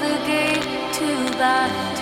the gate to thy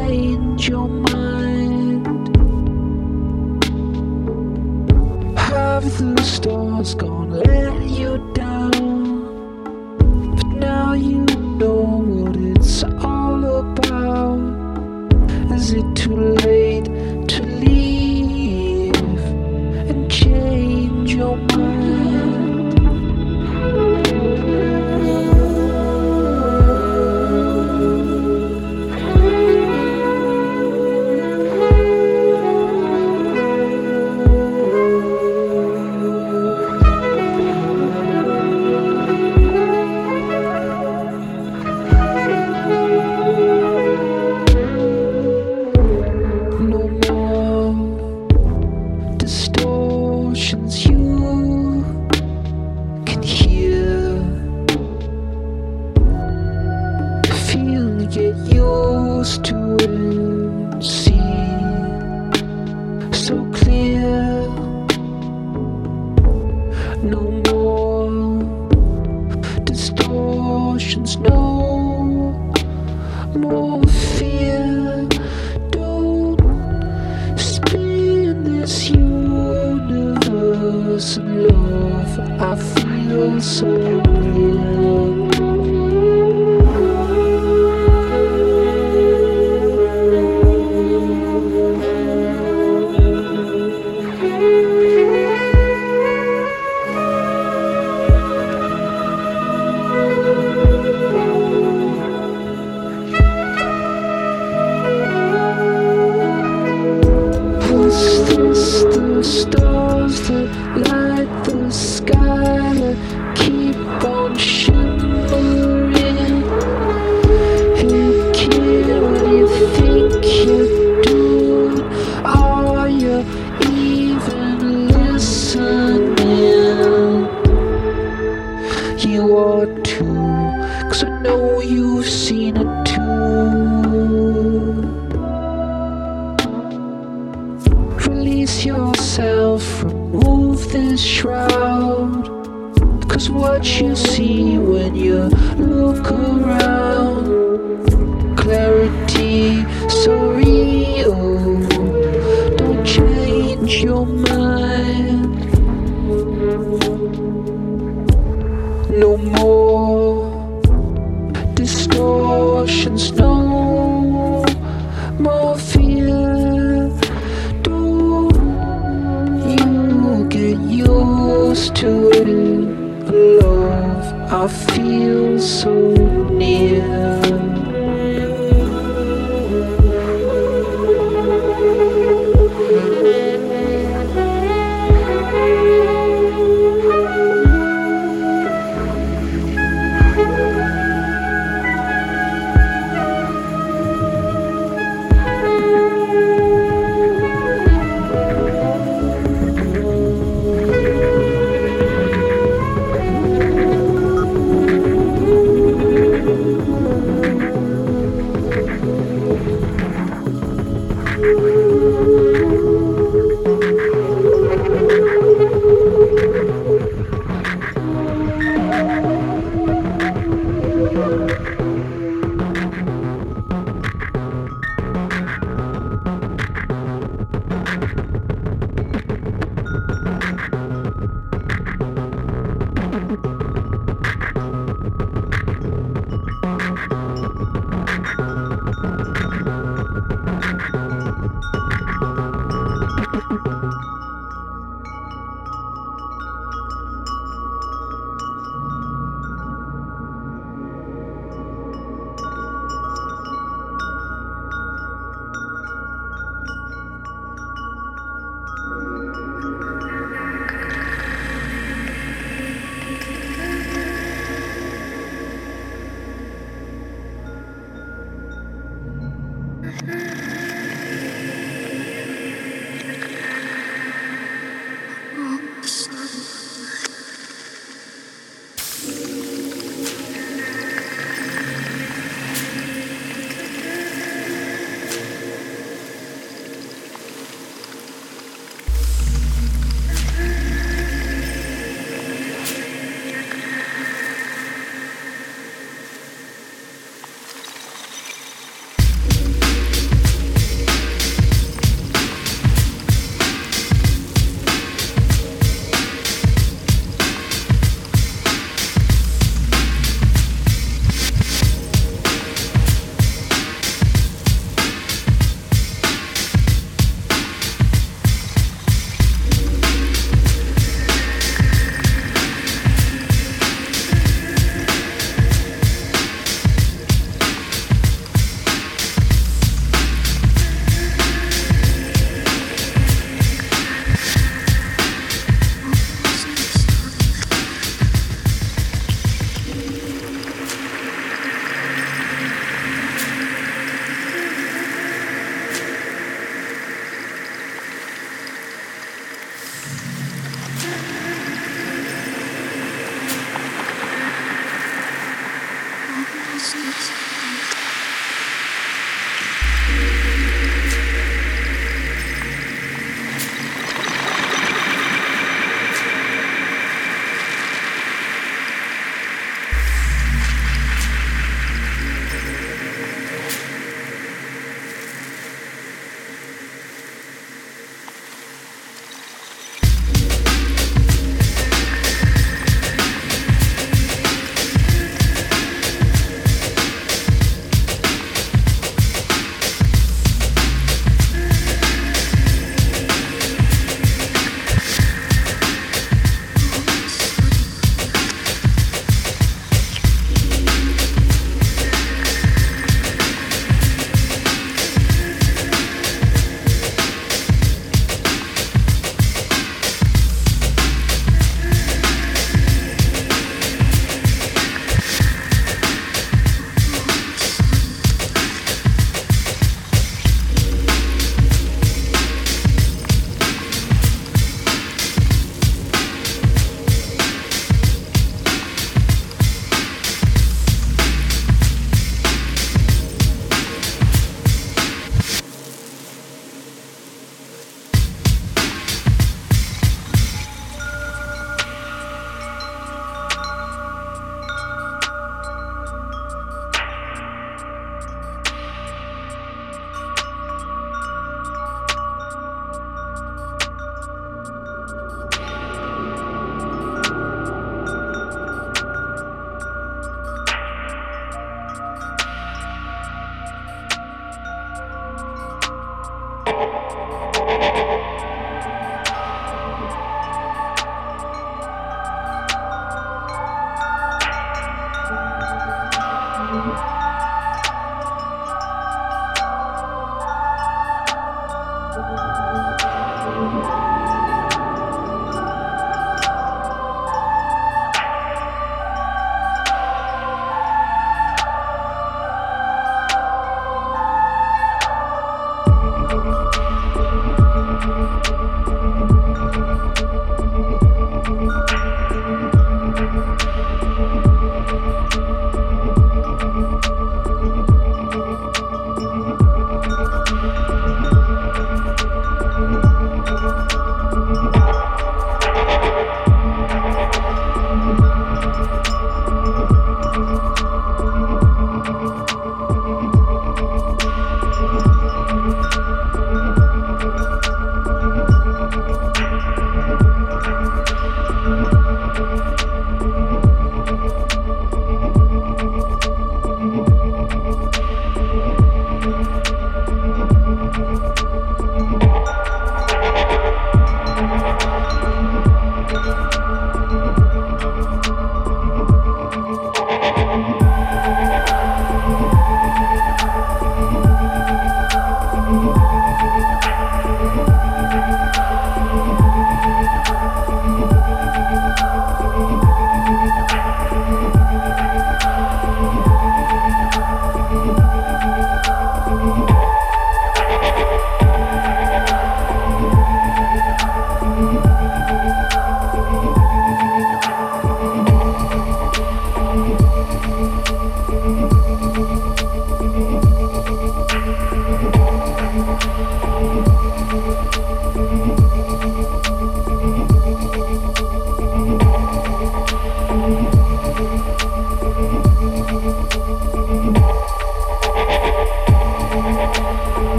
change your mind? Have the stars gone let you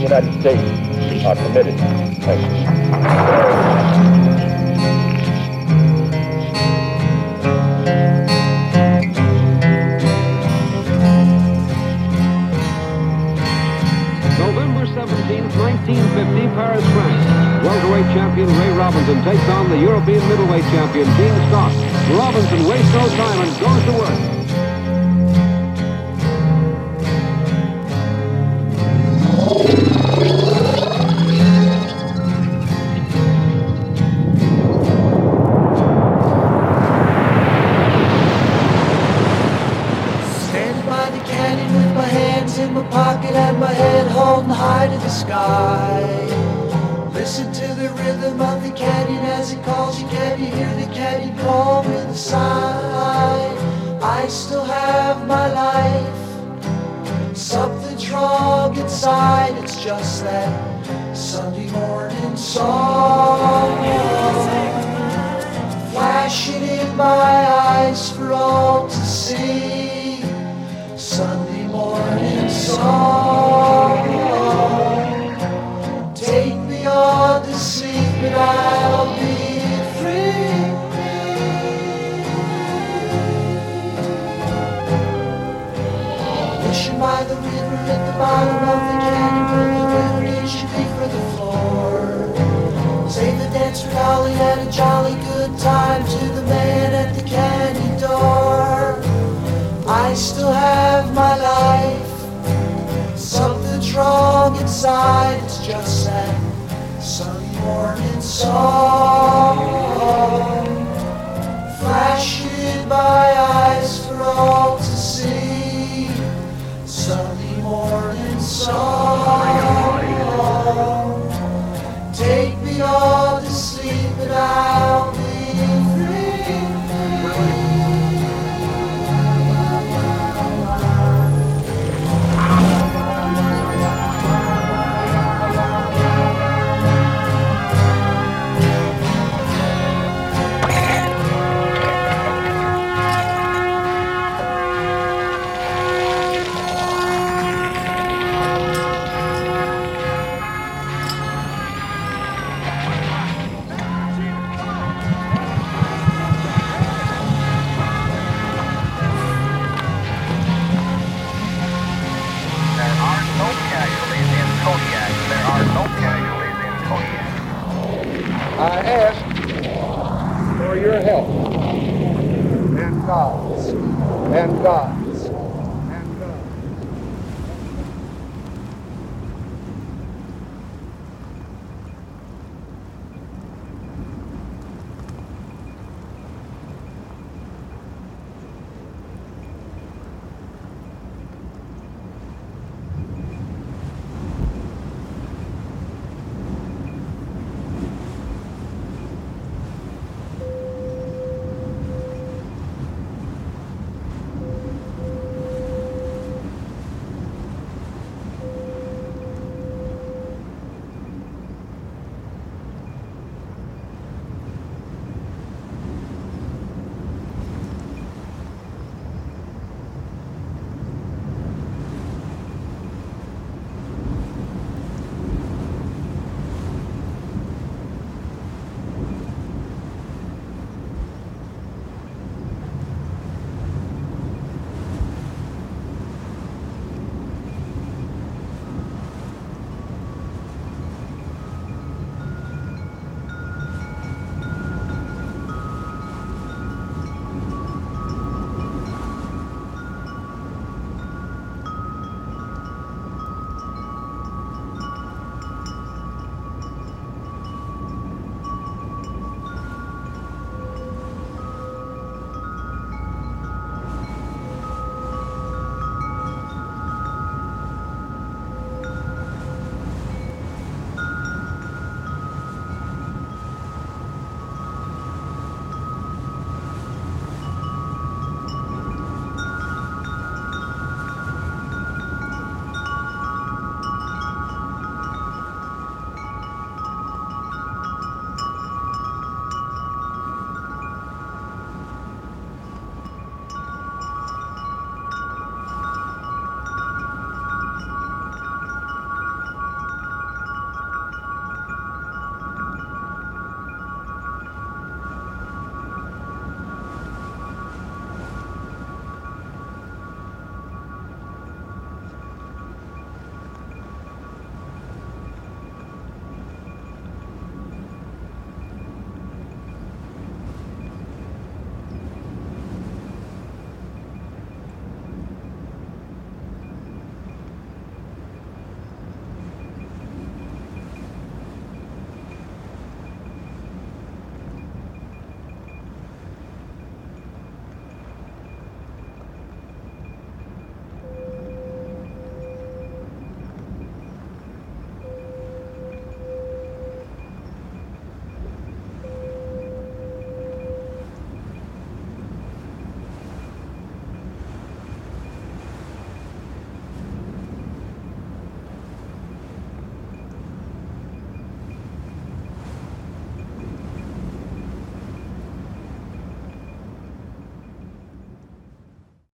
the United States are committed. Thank you. November 17, 1950, Paris, France. Welterweight champion Ray Robinson takes on the European middleweight champion Gene Stock. Robinson wastes no time and goes to work.